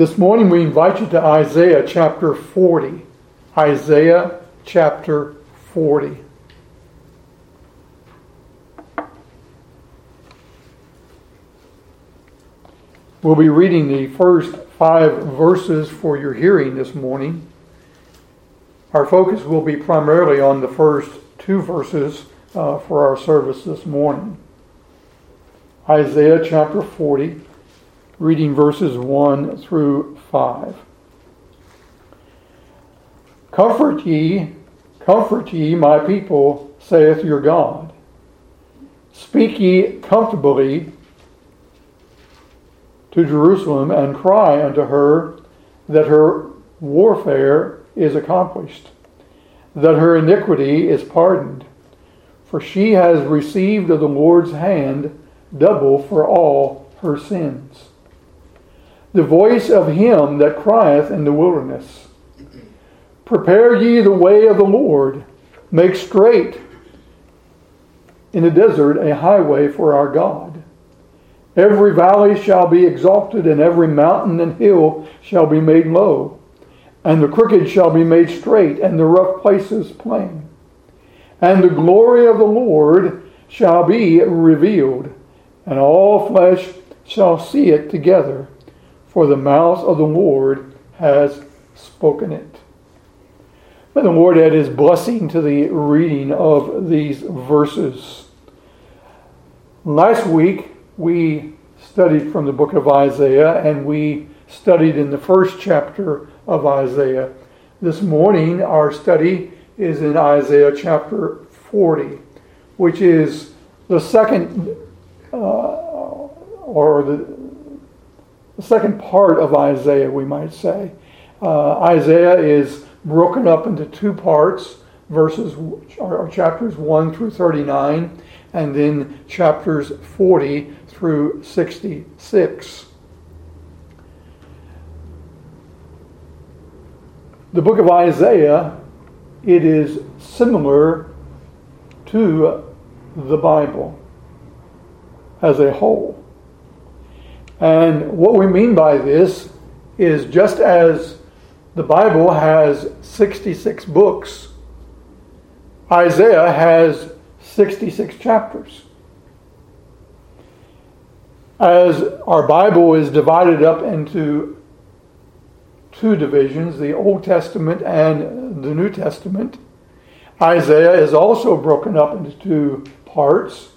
This morning we invite you to Isaiah chapter 40. Isaiah chapter 40. We'll be reading the first five verses for your hearing this morning. Our focus will be primarily on the first two verses uh, for our service this morning. Isaiah chapter 40, reading verses 1 through 5. Comfort ye, comfort ye, my people, saith your God. Speak ye comfortably to Jerusalem, and cry unto her that her warfare is accomplished, that her iniquity is pardoned. For she has received of the Lord's hand double for all her sins. The voice of him that crieth in the wilderness Prepare ye the way of the Lord, make straight in the desert a highway for our God. Every valley shall be exalted, and every mountain and hill shall be made low, and the crooked shall be made straight, and the rough places plain. And the glory of the Lord shall be revealed, and all flesh shall see it together, for the mouth of the Lord has spoken it. May the Lord add his blessing to the reading of these verses. Last week, we studied from the book of Isaiah and we studied in the first chapter of Isaiah. This morning, our study is in Isaiah chapter 40, which is the second uh, or the, the second part of Isaiah, we might say. Uh, Isaiah is broken up into two parts verses or chapters 1 through 39 and then chapters 40 through 66. The book of Isaiah, it is similar to the Bible as a whole. And what we mean by this is just as the Bible has 66 books, Isaiah has 66 chapters as our Bible is divided up into two divisions the Old Testament and the New Testament. Isaiah is also broken up into two parts.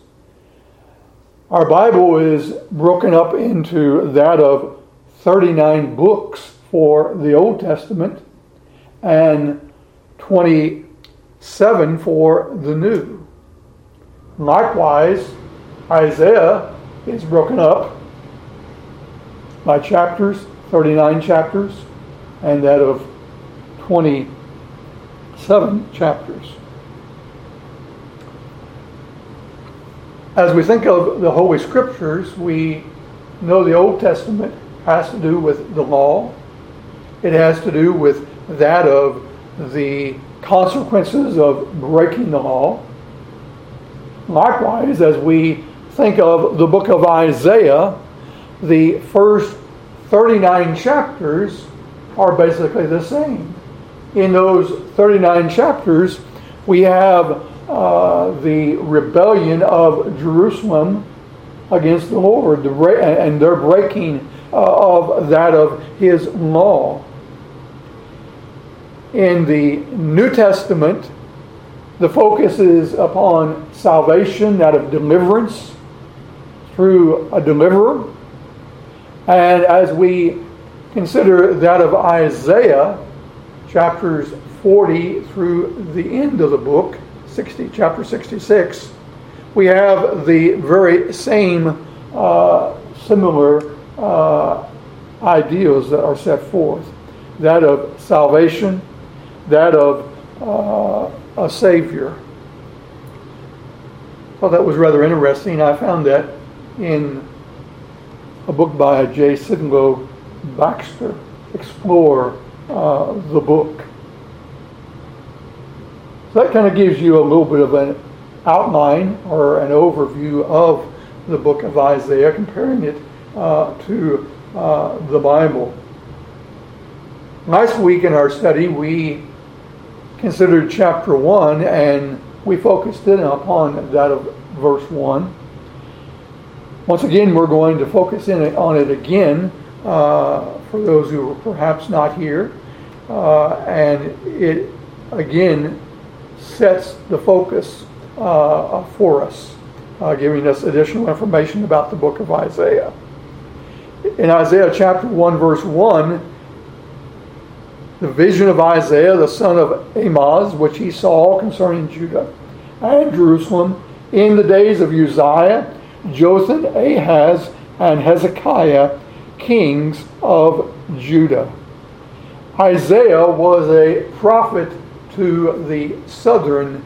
Our Bible is broken up into that of 39 books for the Old Testament and 27 for the New. Likewise, Isaiah is broken up by chapters, 39 chapters, and that of 27 chapters. As we think of the Holy Scriptures, we know the Old Testament has to do with the law. It has to do with that of the consequences of breaking the law. Likewise, as we think of the book of Isaiah, the first 39 chapters are basically the same. In those 39 chapters, we have uh, the rebellion of Jerusalem against the Lord and their breaking uh, of that of his law. In the New Testament, the focus is upon salvation, that of deliverance through a deliverer. And as we consider that of Isaiah, chapters 40 through the end of the book, 60, chapter 66, we have the very same uh, similar uh, ideals that are set forth that of salvation, that of uh, a Savior. Well, that was rather interesting. I found that in a book by J. Sidlow Baxter, Explore uh, the Book. That kind of gives you a little bit of an outline or an overview of the book of Isaiah, comparing it uh, to uh, the Bible. Last week in our study, we considered chapter 1 and we focused in upon that of verse 1. Once again, we're going to focus in on it again uh, for those who are perhaps not here. Uh, and it again sets the focus uh, for us, uh, giving us additional information about the book of Isaiah. In Isaiah chapter 1, verse 1, the vision of Isaiah, the son of Amoz, which he saw concerning Judah and Jerusalem in the days of Uzziah, Jotham, Ahaz, and Hezekiah, kings of Judah. Isaiah was a prophet to the southern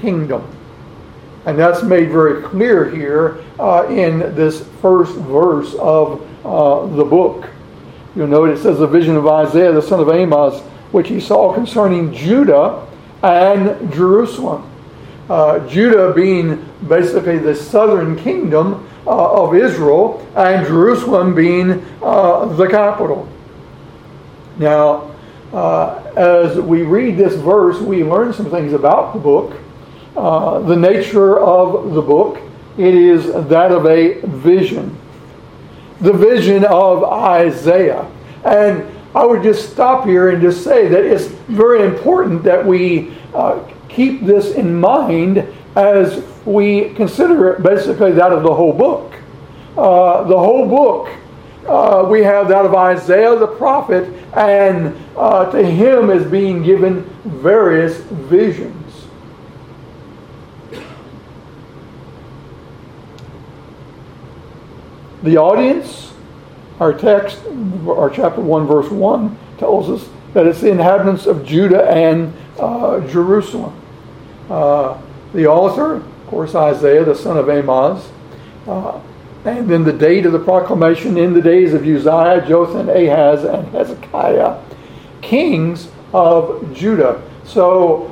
kingdom. And that's made very clear here uh, in this first verse of uh, the book. You'll note it says the vision of Isaiah, the son of Amoz, which he saw concerning Judah and Jerusalem. Uh, Judah being basically the southern kingdom uh, of Israel, and Jerusalem being uh, the capital. Now, uh, as we read this verse, we learn some things about the book. Uh, the nature of the book, it is that of a vision. The vision of Isaiah. And I would just stop here and just say that it's very important that we uh, keep this in mind as we consider it basically that of the whole book. Uh, the whole book, uh, we have that of Isaiah the prophet, and uh, to him is being given various visions. The audience, our text, our chapter 1, verse 1, tells us that it's the inhabitants of Judah and uh, Jerusalem. Uh, the author, of course, Isaiah, the son of Amoz. And then the date of the proclamation in the days of Uzziah, Jotham, Ahaz, and Hezekiah, kings of Judah. So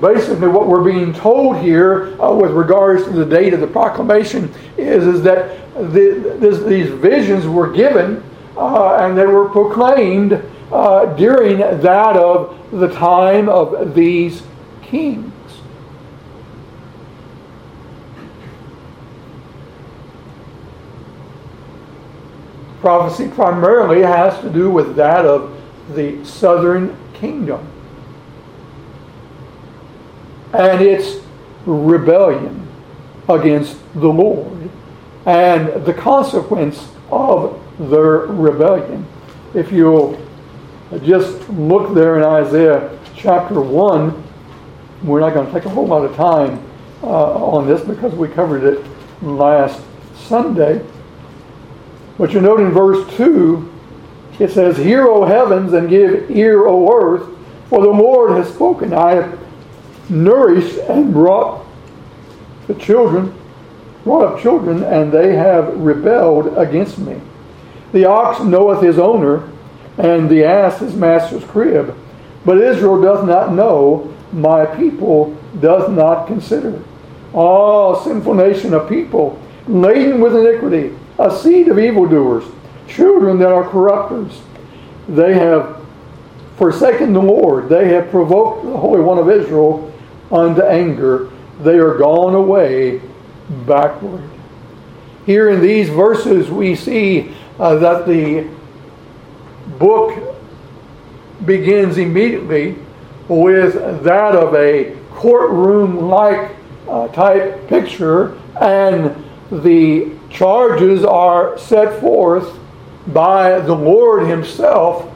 basically, what we're being told here uh, with regards to the date of the proclamation is, is that the, this, these visions were given uh, and they were proclaimed uh, during that of the time of these kings. Prophecy primarily has to do with that of the southern kingdom and its rebellion against the Lord and the consequence of their rebellion. If you'll just look there in Isaiah chapter 1, we're not going to take a whole lot of time uh, on this because we covered it last Sunday. But you note in verse 2, it says, Hear, O heavens, and give ear, O earth, for the Lord has spoken. I have nourished and brought the children, brought up children, and they have rebelled against me. The ox knoweth his owner, and the ass his master's crib. But Israel doth not know, my people doth not consider. All sinful nation of people, laden with iniquity a seed of evildoers, children that are corrupters. They have forsaken the Lord. They have provoked the Holy One of Israel unto anger. They are gone away backward. Here in these verses, we see uh, that the book begins immediately with that of a courtroom like uh, type picture and the charges are set forth by the Lord Himself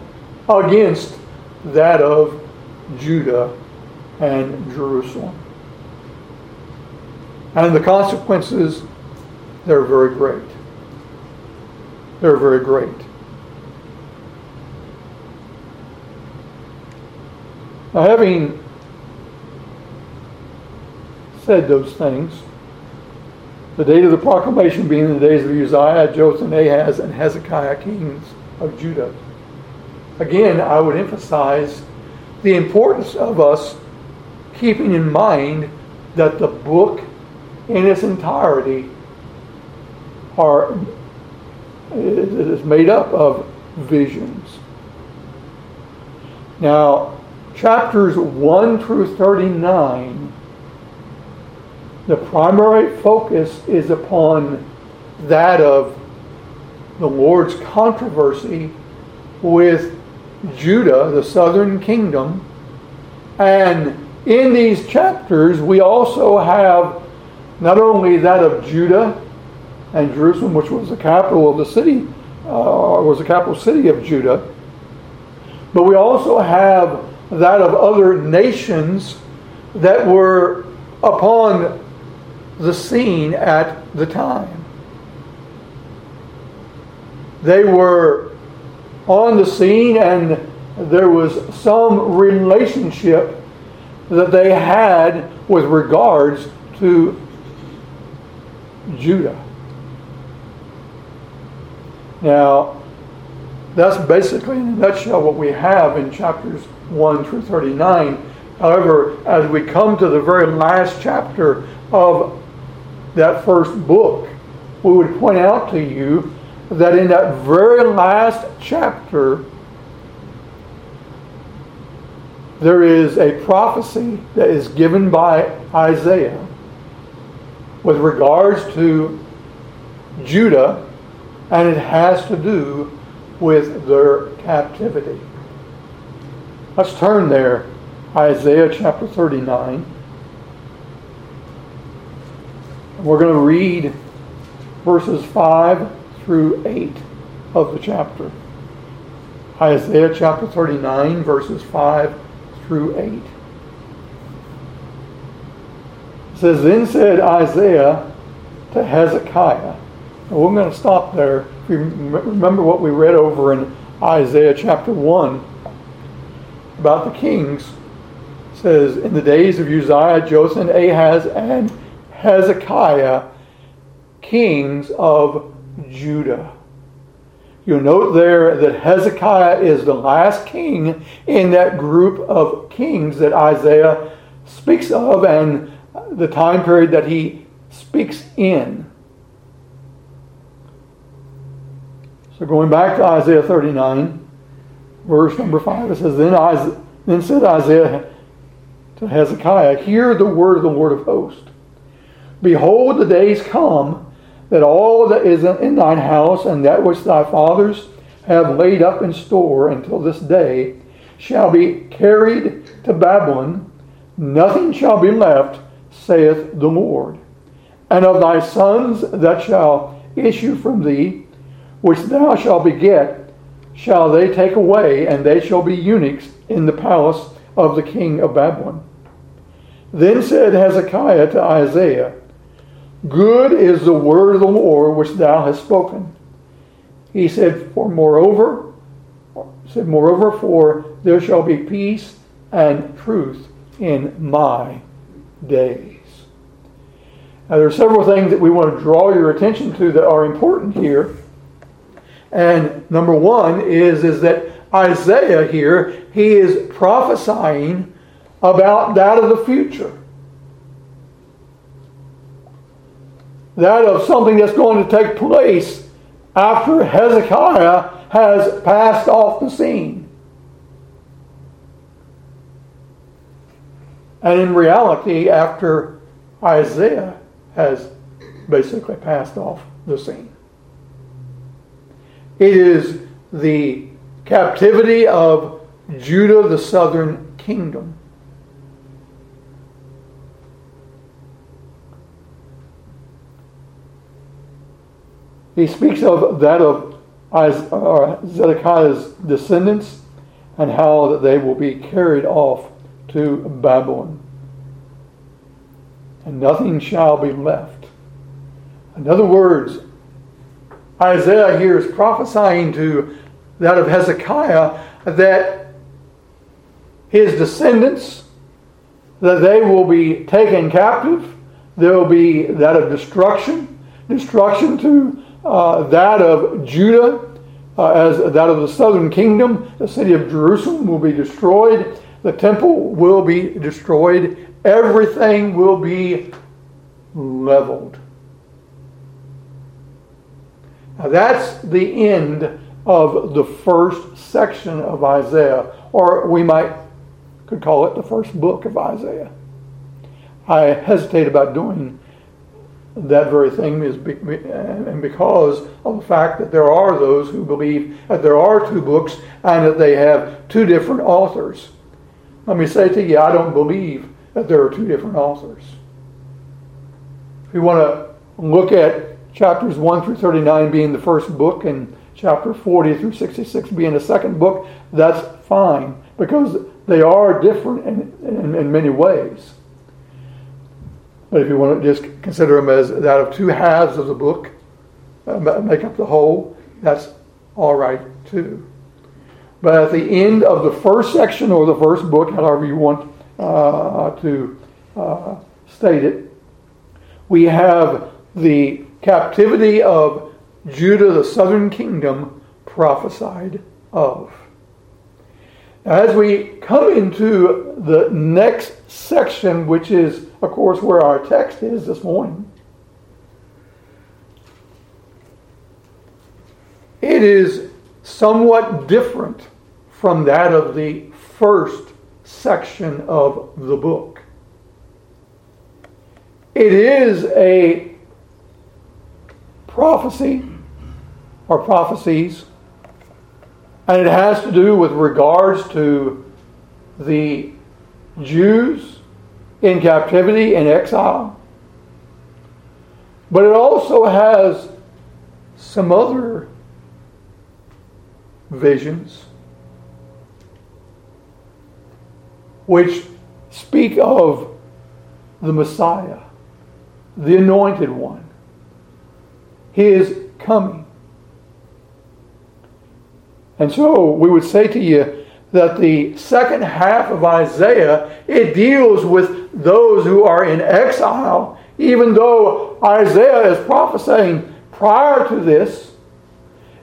against that of Judah and Jerusalem. And the consequences, they're very great. They're very great. Now, having said those things, the date of the proclamation being the days of Uzziah, Jotham, Ahaz, and Hezekiah, kings of Judah. Again, I would emphasize the importance of us keeping in mind that the book in its entirety are is made up of visions. Now, chapters 1 through 39, the primary focus is upon that of the Lord's controversy with Judah, the southern kingdom. And in these chapters, we also have not only that of Judah and Jerusalem, which was the capital of the city, uh, was the capital city of Judah, but we also have that of other nations that were upon the scene at the time. They were on the scene and there was some relationship that they had with regards to Judah. Now, that's basically in a nutshell what we have in chapters 1 through 39. However, as we come to the very last chapter of that first book, we would point out to you that in that very last chapter, there is a prophecy that is given by Isaiah with regards to Judah, and it has to do with their captivity. Let's turn there, Isaiah chapter 39. We're going to read verses 5 through 8 of the chapter. Isaiah chapter 39, verses 5 through 8. It says, Then said Isaiah to Hezekiah. And we're going to stop there. Remember what we read over in Isaiah chapter 1 about the kings, it says, In the days of Uzziah, Jotham, Ahaz, and Hezekiah, kings of Judah. You'll note there that Hezekiah is the last king in that group of kings that Isaiah speaks of and the time period that he speaks in. So going back to Isaiah 39, verse number 5, it says, Then, Isaiah, then said Isaiah to Hezekiah, Hear the word of the Lord of hosts. Behold, the days come that all that is in thine house and that which thy fathers have laid up in store until this day shall be carried to Babylon. Nothing shall be left, saith the Lord. And of thy sons that shall issue from thee, which thou shalt beget, shall they take away, and they shall be eunuchs in the palace of the king of Babylon. Then said Hezekiah to Isaiah, Good is the word of the Lord which thou hast spoken. He said, For moreover, said, Moreover, for there shall be peace and truth in my days. Now, there are several things that we want to draw your attention to that are important here. And number one is, is that Isaiah here, he is prophesying about that of the future. That of something that's going to take place after Hezekiah has passed off the scene. And in reality, after Isaiah has basically passed off the scene, it is the captivity of Judah, the southern kingdom. He speaks of that of Zedekiah's descendants and how that they will be carried off to Babylon. And nothing shall be left. In other words, Isaiah here is prophesying to that of Hezekiah that his descendants, that they will be taken captive. There will be that of destruction, destruction to uh, that of Judah uh, as that of the southern kingdom. The city of Jerusalem will be destroyed. The temple will be destroyed. Everything will be leveled. Now that's the end of the first section of Isaiah, or we might could call it the first book of Isaiah. I hesitate about doing that very thing is be, and because of the fact that there are those who believe that there are two books and that they have two different authors. Let me say to you, I don't believe that there are two different authors. If you want to look at chapters 1 through 39 being the first book and chapter 40 through 66 being the second book, that's fine because they are different in, in, in many ways. But if you want to just consider them as that of two halves of the book, uh, make up the whole, that's all right too. But at the end of the first section or the first book, however you want uh, to uh, state it, we have the captivity of Judah, the southern kingdom, prophesied of. As we come into the next section, which is, of course, where our text is this morning, it is somewhat different from that of the first section of the book. It is a prophecy or prophecies and it has to do with regards to the Jews in captivity and exile. But it also has some other visions which speak of the Messiah, the anointed one, his coming. And so we would say to you that the second half of Isaiah, it deals with those who are in exile, even though Isaiah is prophesying prior to this.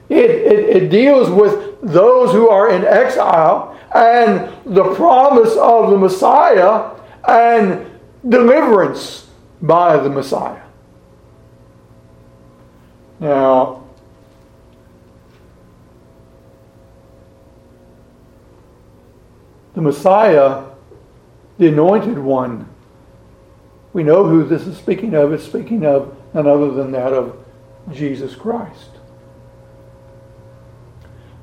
It, it, it deals with those who are in exile and the promise of the Messiah and deliverance by the Messiah. Now, the Messiah, the anointed one, we know who this is speaking of. It's speaking of none other than that of Jesus Christ.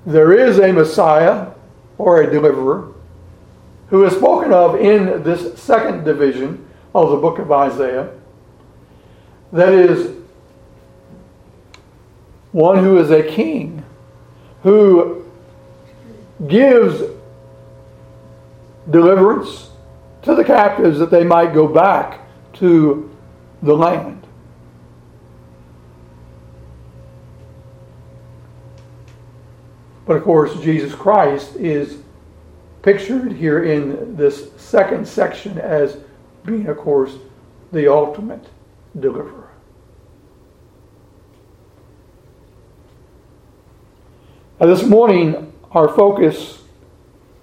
There is a Messiah or a deliverer who is spoken of in this second division of the book of Isaiah. That is one who is a king who gives deliverance to the captives that they might go back to the land. But of course, Jesus Christ is pictured here in this second section as being, of course, the ultimate deliverer. Now, this morning, our focus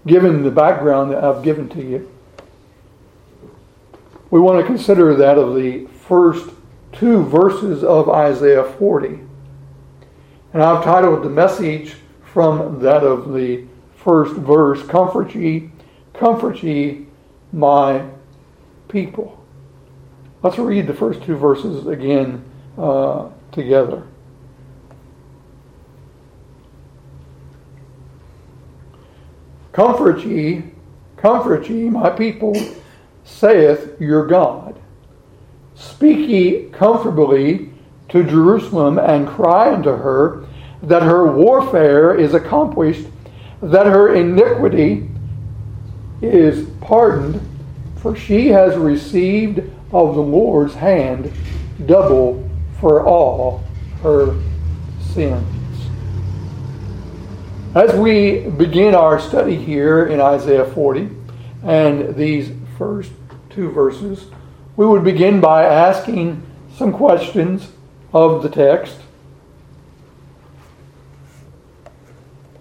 given the background that I've given to you, we want to consider that of the first two verses of Isaiah 40. And I've titled the message from that of the first verse Comfort ye, comfort ye, my people. Let's read the first two verses again uh, together. Comfort ye, comfort ye, my people, saith your God. Speak ye comfortably to Jerusalem and cry unto her that her warfare is accomplished, that her iniquity is pardoned, for she has received of the Lord's hand double for all her sins. As we begin our study here in Isaiah 40 and these first two verses, we would begin by asking some questions of the text.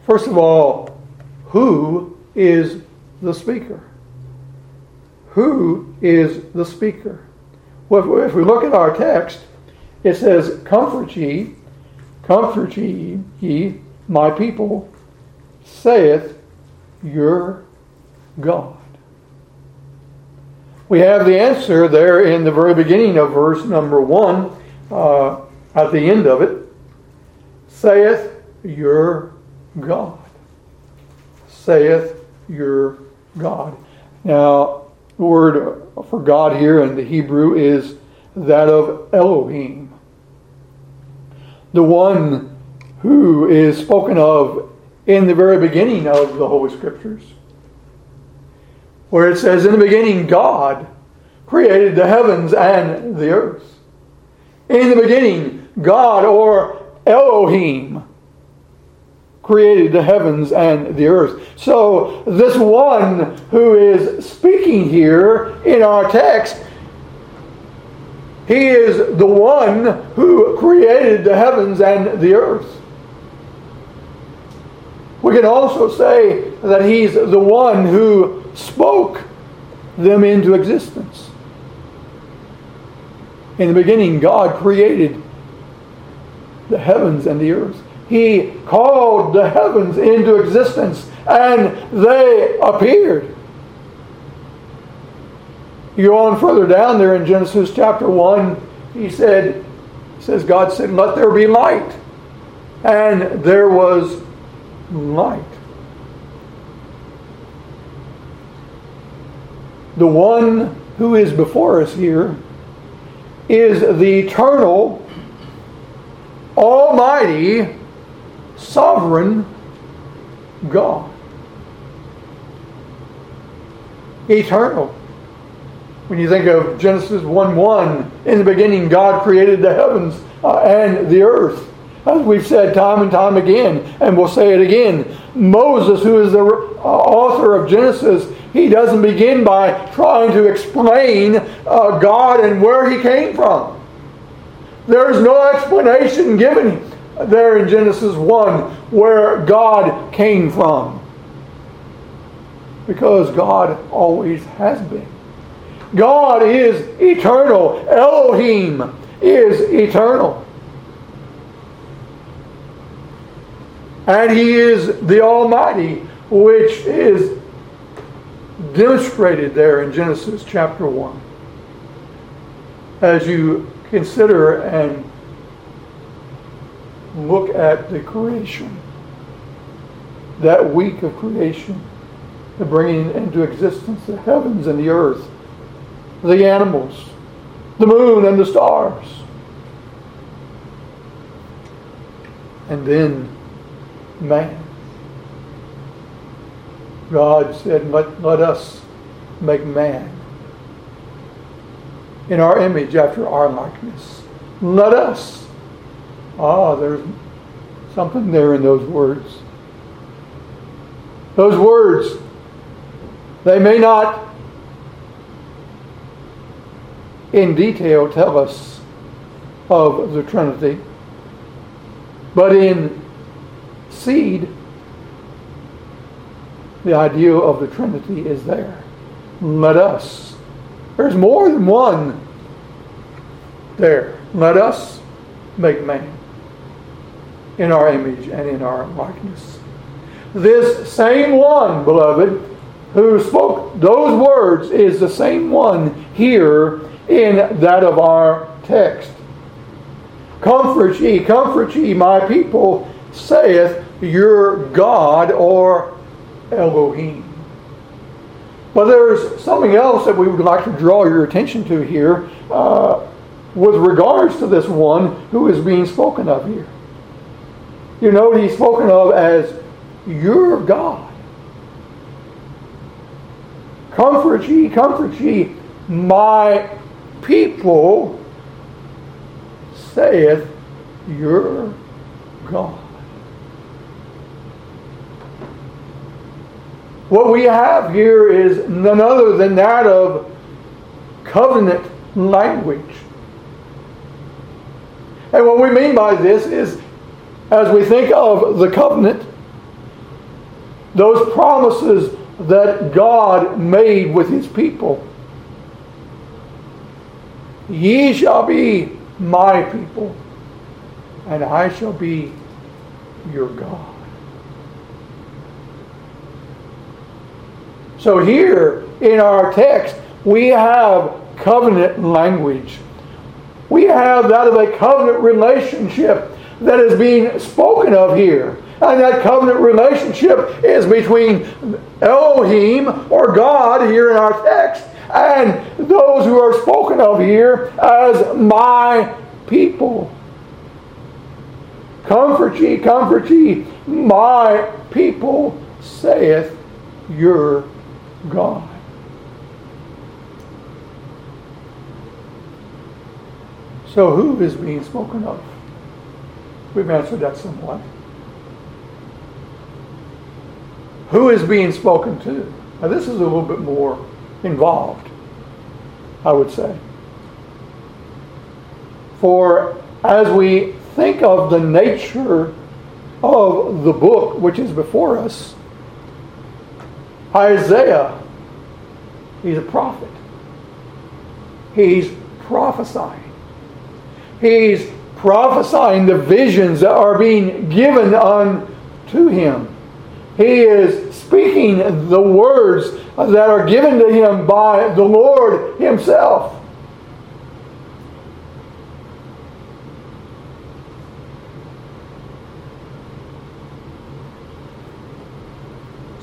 First of all, who is the speaker? Who is the speaker? Well, if we look at our text, it says, Comfort ye, comfort ye, ye my people, saith your God. We have the answer there in the very beginning of verse number one, uh, at the end of it. Saith your God. Saith your God. Now, the word for God here in the Hebrew is that of Elohim. The one who is spoken of in the very beginning of the Holy Scriptures where it says, In the beginning, God created the heavens and the earth. In the beginning, God or Elohim created the heavens and the earth. So, this one who is speaking here in our text, he is the one who created the heavens and the earth. We can also say that he's the one who spoke them into existence. In the beginning, God created the heavens and the earth. He called the heavens into existence and they appeared. You go on further down there in Genesis chapter 1, he said, says, God said, Let there be light. And there was light. the one who is before us here is the eternal, almighty, sovereign God. Eternal. When you think of Genesis 1 1, in the beginning God created the heavens uh, and the earth. As we've said time and time again, and we'll say it again, Moses, who is the uh, author of Genesis, he doesn't begin by trying to explain uh, God and where he came from. There is no explanation given there in Genesis 1 where God came from. Because God always has been. God is eternal. Elohim is eternal. And He is the Almighty, which is demonstrated there in Genesis chapter 1. As you consider and look at the creation, that week of creation, the bringing into existence the heavens and the earth, the animals, the moon and the stars. And then man. God said, let, let us make man in our image after our likeness. Let us. Ah, there's something there in those words. Those words, they may not in detail tell us of the Trinity, but in seed, the idea of the Trinity is there. Let us. There's more than one there. Let us make man in our image and in our likeness. This same one, beloved, who spoke those words is the same one here in that of our text. Comfort ye, comfort ye, my people, saith your God or Elohim. But there's something else that we would like to draw your attention to here uh, with regards to this one who is being spoken of here. You know, he's spoken of as your God. Comfort ye, comfort ye, my people, saith your God. What we have here is none other than that of covenant language. And what we mean by this is, as we think of the covenant, those promises that God made with his people. Ye shall be my people, and I shall be your God. So here in our text, we have covenant language. We have that of a covenant relationship that is being spoken of here. And that covenant relationship is between Elohim or God here in our text and those who are spoken of here as my people. Comfort ye, comfort ye, my people, saith your God. So, who is being spoken of? We've answered that somewhat. Who is being spoken to? Now, this is a little bit more involved, I would say. For as we think of the nature of the book which is before us, Isaiah, he's a prophet. He's prophesying. He's prophesying the visions that are being given unto him. He is speaking the words that are given to him by the Lord himself.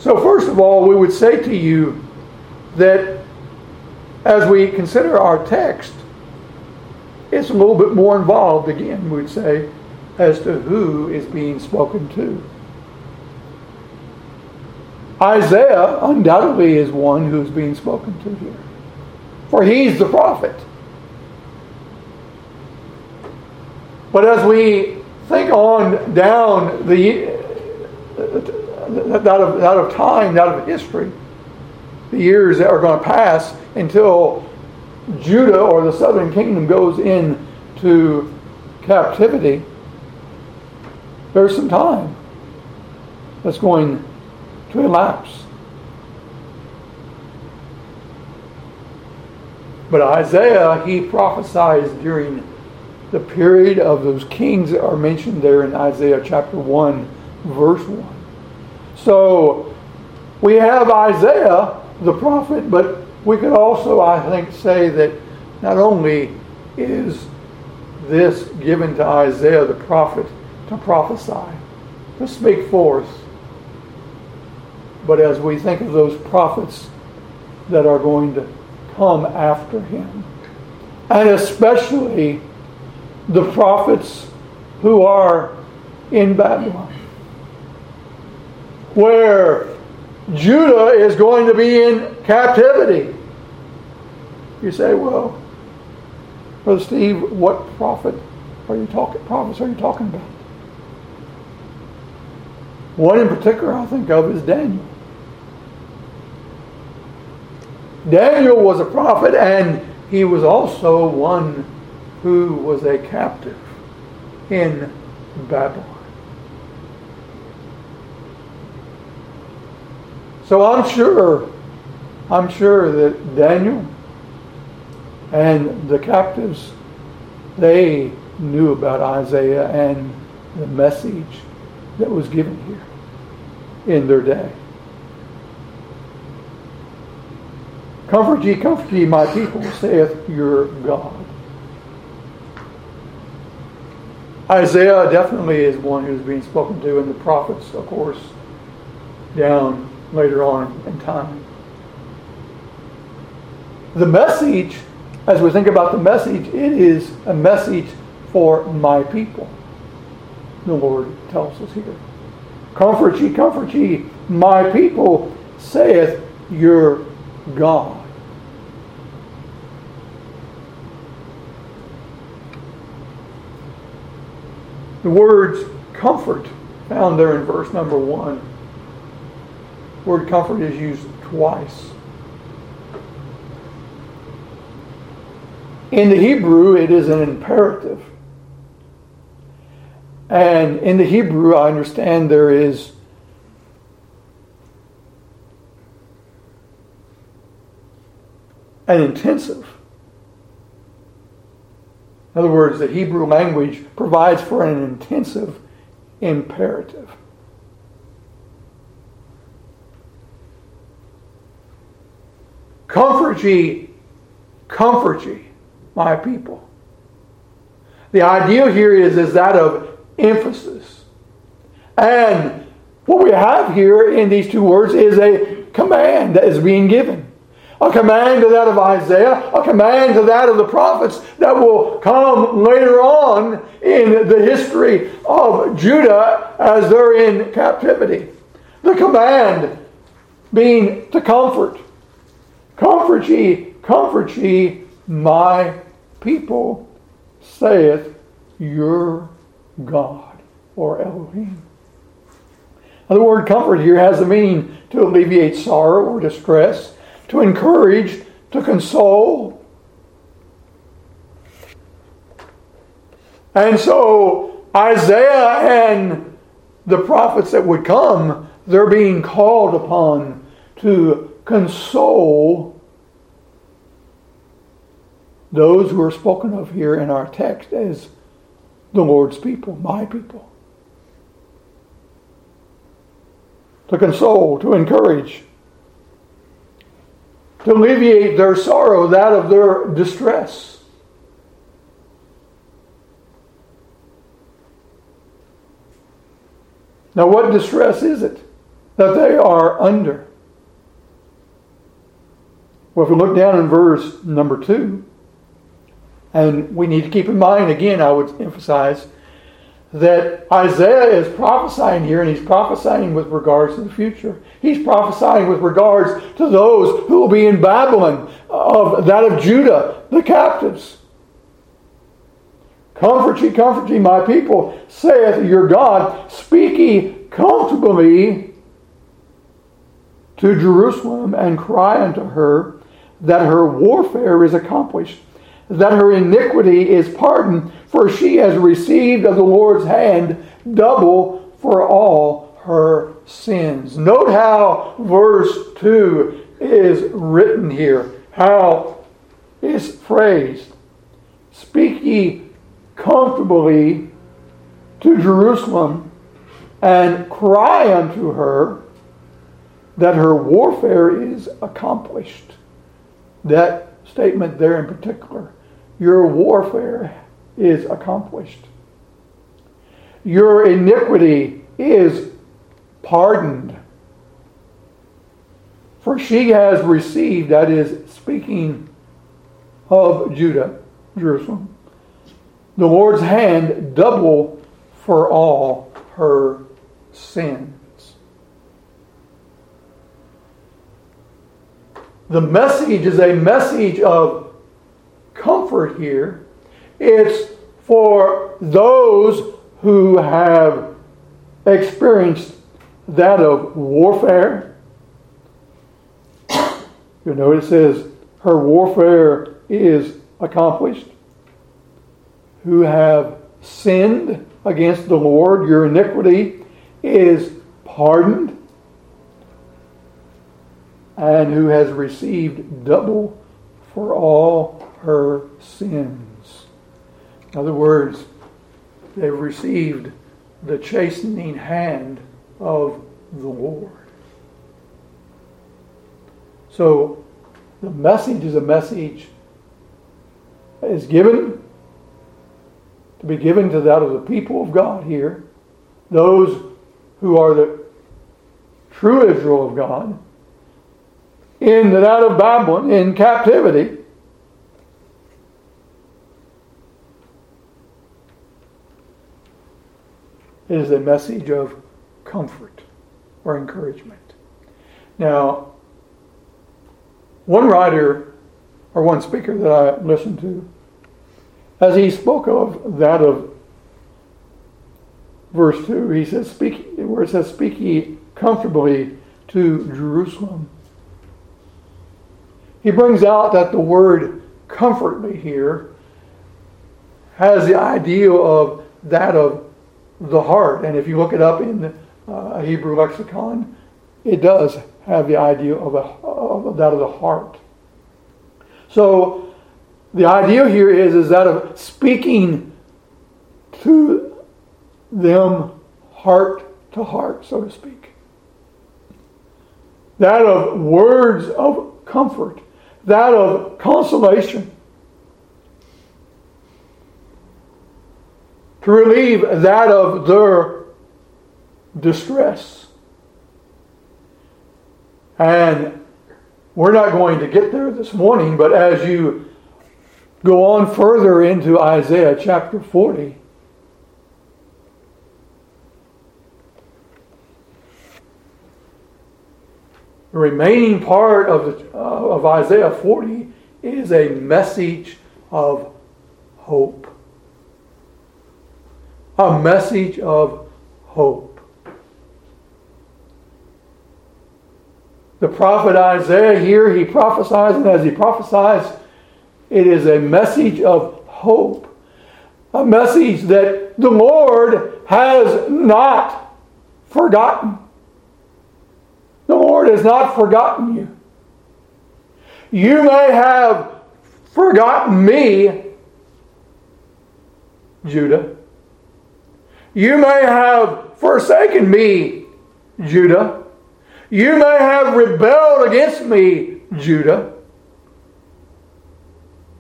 So, first of all, we would say to you that as we consider our text, it's a little bit more involved, again, we'd say, as to who is being spoken to. Isaiah undoubtedly is one who's being spoken to here, for he's the prophet. But as we think on down the that of, that of time, that of history, the years that are going to pass until Judah or the southern kingdom goes into captivity, there's some time that's going to elapse. But Isaiah, he prophesies during the period of those kings that are mentioned there in Isaiah chapter 1, verse 1. So we have Isaiah, the prophet, but we could also, I think, say that not only is this given to Isaiah the prophet to prophesy, to speak forth, but as we think of those prophets that are going to come after him, and especially the prophets who are in Babylon, where Judah is going to be in captivity. You say, well, Brother Steve, what prophet are you talking prophets are you talking about? One in particular I think of is Daniel. Daniel was a prophet and he was also one who was a captive in Babylon. So I'm sure I'm sure that Daniel and the captives, they knew about Isaiah and the message that was given here in their day. Comfort ye, comfort ye, my people, saith your God. Isaiah definitely is one who's being spoken to, and the prophets, of course, down later on in time the message, as we think about the message, it is a message for my people. The Lord tells us here. Comfort ye, comfort ye, my people, saith your God. The words comfort found there in verse number one. Word comfort is used twice. In the Hebrew, it is an imperative. And in the Hebrew, I understand there is an intensive. In other words, the Hebrew language provides for an intensive imperative. Comfort ye, comfort ye, my people. The idea here is, is that of emphasis. And what we have here in these two words is a command that is being given. A command to that of Isaiah, a command to that of the prophets that will come later on in the history of Judah as they're in captivity. The command being to comfort. Comfort ye, comfort ye, my people, saith your God, or Elohim. Now, the word comfort here has the meaning to alleviate sorrow or distress, to encourage, to console. And so Isaiah and the prophets that would come, they're being called upon to console those who are spoken of here in our text as the Lord's people, my people. To console, to encourage, to alleviate their sorrow, that of their distress. Now, what distress is it that they are under? Well, if we look down in verse number two, and we need to keep in mind, again, I would emphasize that Isaiah is prophesying here, and he's prophesying with regards to the future. He's prophesying with regards to those who will be in Babylon, of that of Judah, the captives. Comfort ye, comfort ye, my people, saith your God. Speak ye comfortably to Jerusalem, and cry unto her that her warfare is accomplished, that her iniquity is pardoned, for she has received of the Lord's hand double for all her sins. Note how verse 2 is written here, how it's phrased. Speak ye comfortably to Jerusalem and cry unto her that her warfare is accomplished. That statement there in particular. Your warfare is accomplished. Your iniquity is pardoned. For she has received, that is, speaking of Judah, Jerusalem, the Lord's hand double for all her sins. The message is a message of comfort here. It's for those who have experienced that of warfare. You know, it says her warfare is accomplished. Who have sinned against the Lord, your iniquity is pardoned and who has received double for all her sins. In other words, they've received the chastening hand of the Lord. So the message is a message that is given to be given to that of the people of God here, those who are the true Israel of God in and out of Babylon in captivity. It is a message of comfort or encouragement. Now, one writer or one speaker that I listened to, as he spoke of that of verse 2, he says, speak, where it says, Speak ye comfortably to Jerusalem he brings out that the word comfort me here has the idea of that of the heart. And if you look it up in the uh, Hebrew lexicon, it does have the idea of, a, of that of the heart. So the idea here is, is that of speaking to them heart to heart, so to speak. That of words of comfort that of consolation, to relieve that of their distress. And we're not going to get there this morning, but as you go on further into Isaiah chapter 40, the remaining part of, uh, of Isaiah 40 is a message of hope. A message of hope. The prophet Isaiah here, he prophesies, and as he prophesies, it is a message of hope. A message that the Lord has not forgotten. The Lord has not forgotten you. You may have forgotten me, Judah. You may have forsaken me, Judah. You may have rebelled against me, Judah,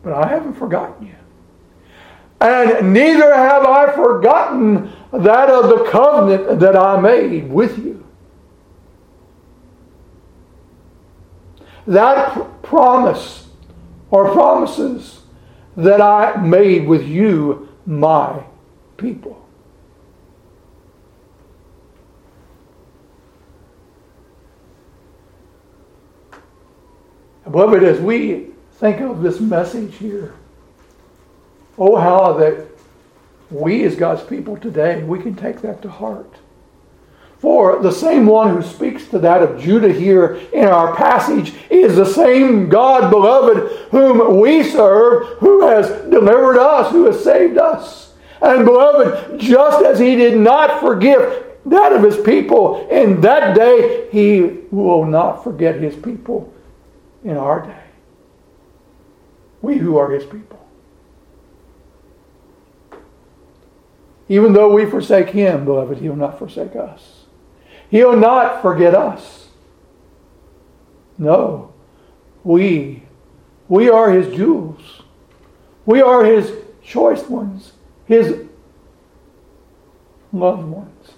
but I haven't forgotten you. And neither have I forgotten that of the covenant that I made with you. That promise or promises that I made with you, my people. Beloved, as we think of this message here, oh, how that we as God's people today, we can take that to heart. For the same one who speaks to that of Judah here in our passage is the same God, beloved, whom we serve, who has delivered us, who has saved us. And beloved, just as he did not forgive that of his people in that day, he will not forget his people in our day. We who are his people. Even though we forsake him, beloved, he will not forsake us. He'll not forget us. No. We, we are his jewels. We are his choice ones, his loved ones.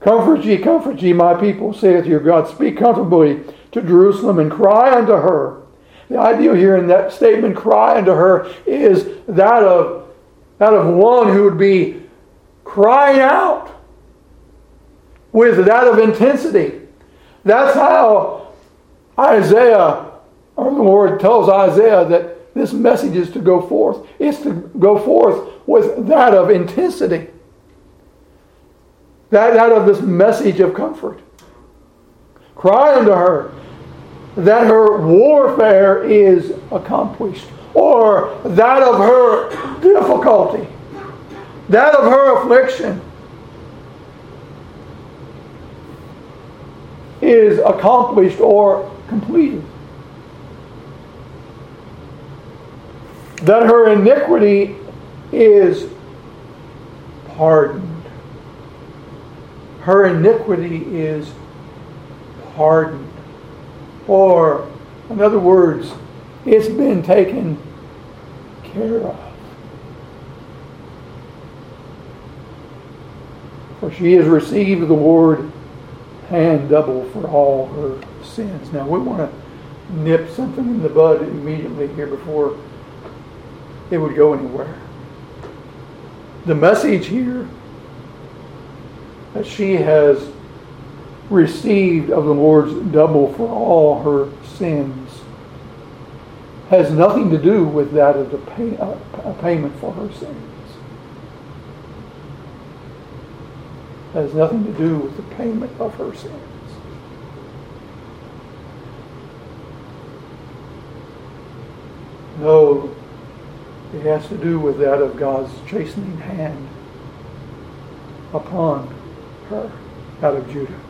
Comfort ye, comfort ye, my people, saith your God. Speak comfortably to Jerusalem and cry unto her. The idea here in that statement, cry unto her, is that of, that of one who would be crying out with that of intensity. That's how Isaiah, or the Lord tells Isaiah that this message is to go forth. It's to go forth with that of intensity that out of this message of comfort. Cry unto her that her warfare is accomplished, or that of her difficulty, that of her affliction is accomplished or completed. That her iniquity is pardoned her iniquity is pardoned. Or, in other words, it's been taken care of. For she has received the Lord hand double for all her sins. Now, we want to nip something in the bud immediately here before it would go anywhere. The message here that she has received of the Lord's double for all her sins has nothing to do with that of the pay, uh, a payment for her sins. Has nothing to do with the payment of her sins. No, it has to do with that of God's chastening hand upon her out of Judah.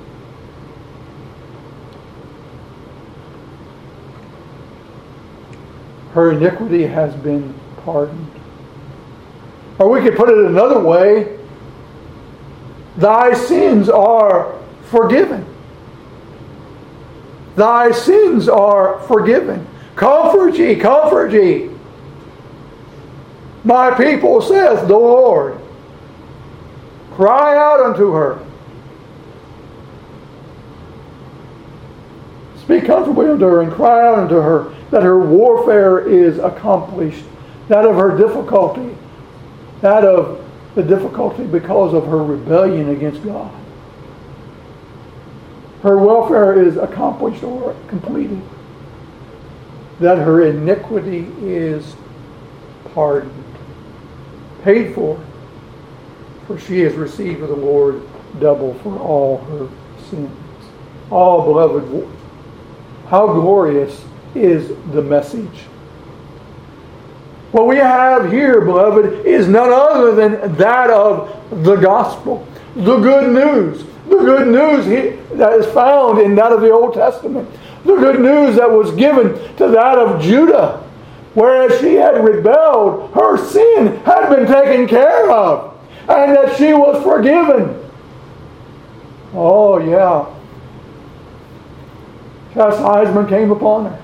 Her iniquity has been pardoned. Or we could put it another way Thy sins are forgiven. Thy sins are forgiven. Comfort ye, comfort ye. My people, saith the Lord. Cry out unto her. Speak comfortably unto her and cry out unto her that her warfare is accomplished, that of her difficulty, that of the difficulty because of her rebellion against God. Her welfare is accomplished or completed, that her iniquity is pardoned, paid for, for she has received of the Lord double for all her sins. All beloved, how glorious is the message. What we have here, beloved, is none other than that of the gospel, the good news. The good news that is found in that of the Old Testament. The good news that was given to that of Judah. Whereas she had rebelled, her sin had been taken care of, and that she was forgiven. Oh, yeah. Chastisement came upon her.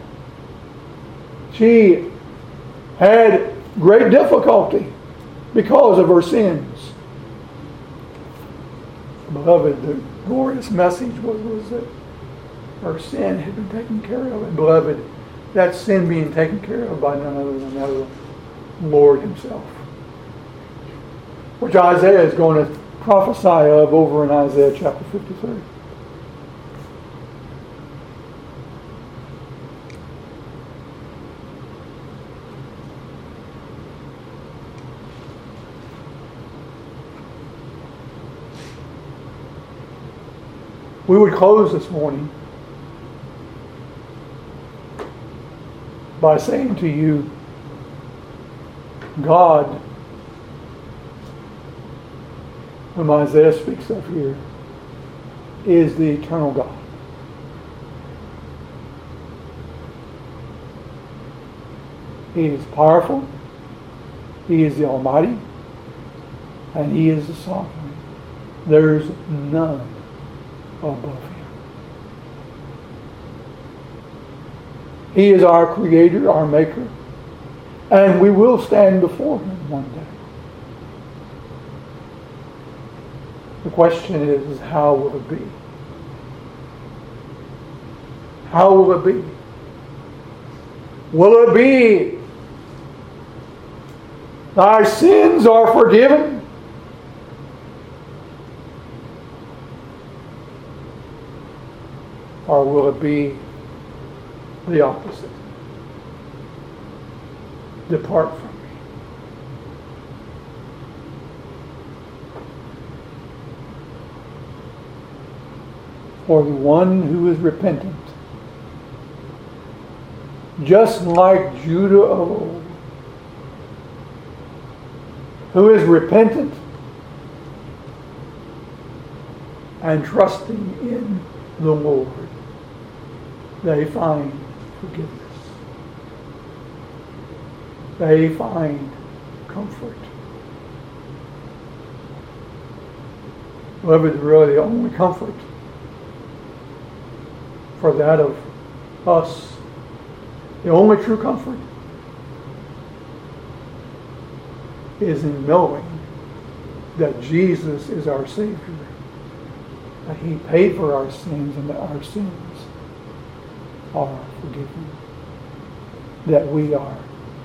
She had great difficulty because of her sins. Beloved, the glorious message was, was that her sin had been taken care of. And beloved, that sin being taken care of by none other than the Lord Himself. Which Isaiah is going to prophesy of over in Isaiah chapter 53. We would close this morning by saying to you, God, whom Isaiah speaks of here, is the eternal God. He is powerful. He is the Almighty. And He is the Sovereign. There's none above him. He is our creator, our maker, and we will stand before him one day. The question is, how will it be? How will it be? Will it be thy sins are forgiven? Or will it be the opposite? Depart from me. For the one who is repentant, just like Judah of old, who is repentant and trusting in the Lord they find forgiveness. They find comfort. Love is really the only comfort for that of us, the only true comfort is in knowing that Jesus is our Savior, that He paid for our sins and that our sins are forgiven, that we are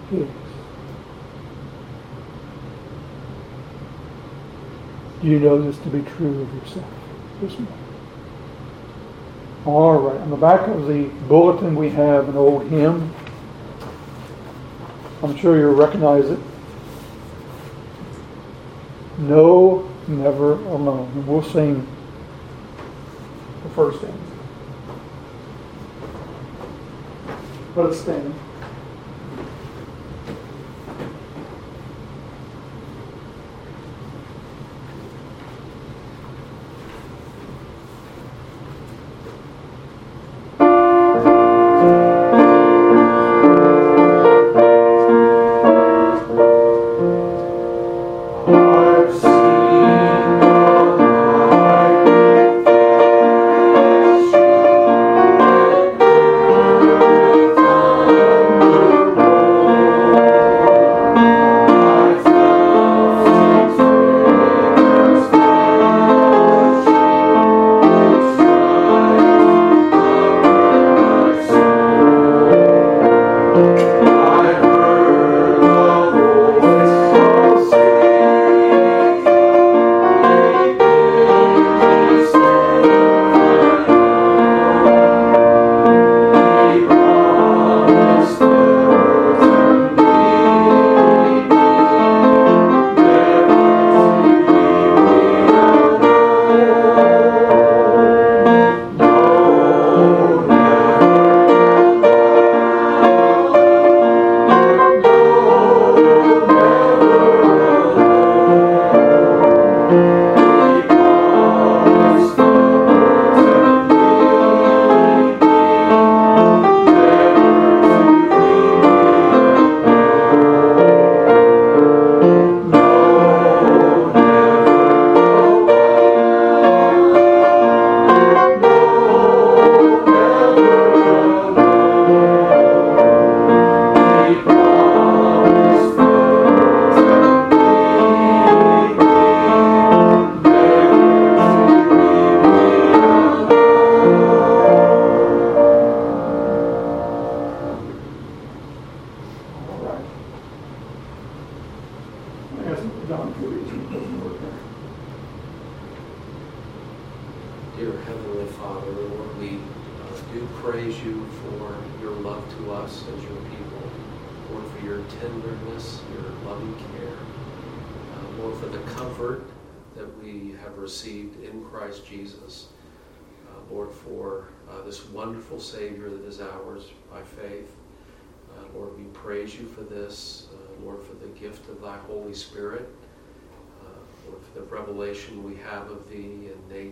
His. You know this to be true of yourself this morning? All right, on the back of the bulletin we have an old hymn. I'm sure you'll recognize it. No, never alone. We'll sing the first stanza. Let us stand. Dear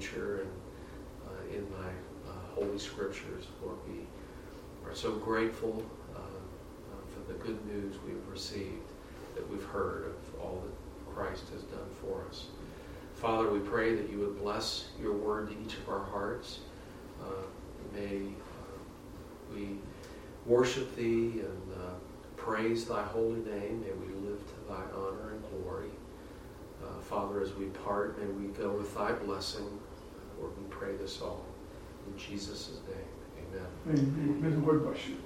nature and uh, in thy uh, holy scriptures. Lord, we are so grateful uh, uh, for the good news we've received, that we've heard of all that Christ has done for us. Father, we pray that you would bless your word to each of our hearts. May we worship thee and uh, praise thy holy name. May we live to thy honor and glory. Uh, Father, as we part, may we go with thy blessing pray this all in Jesus' name. Amen. Amen. There's a word question.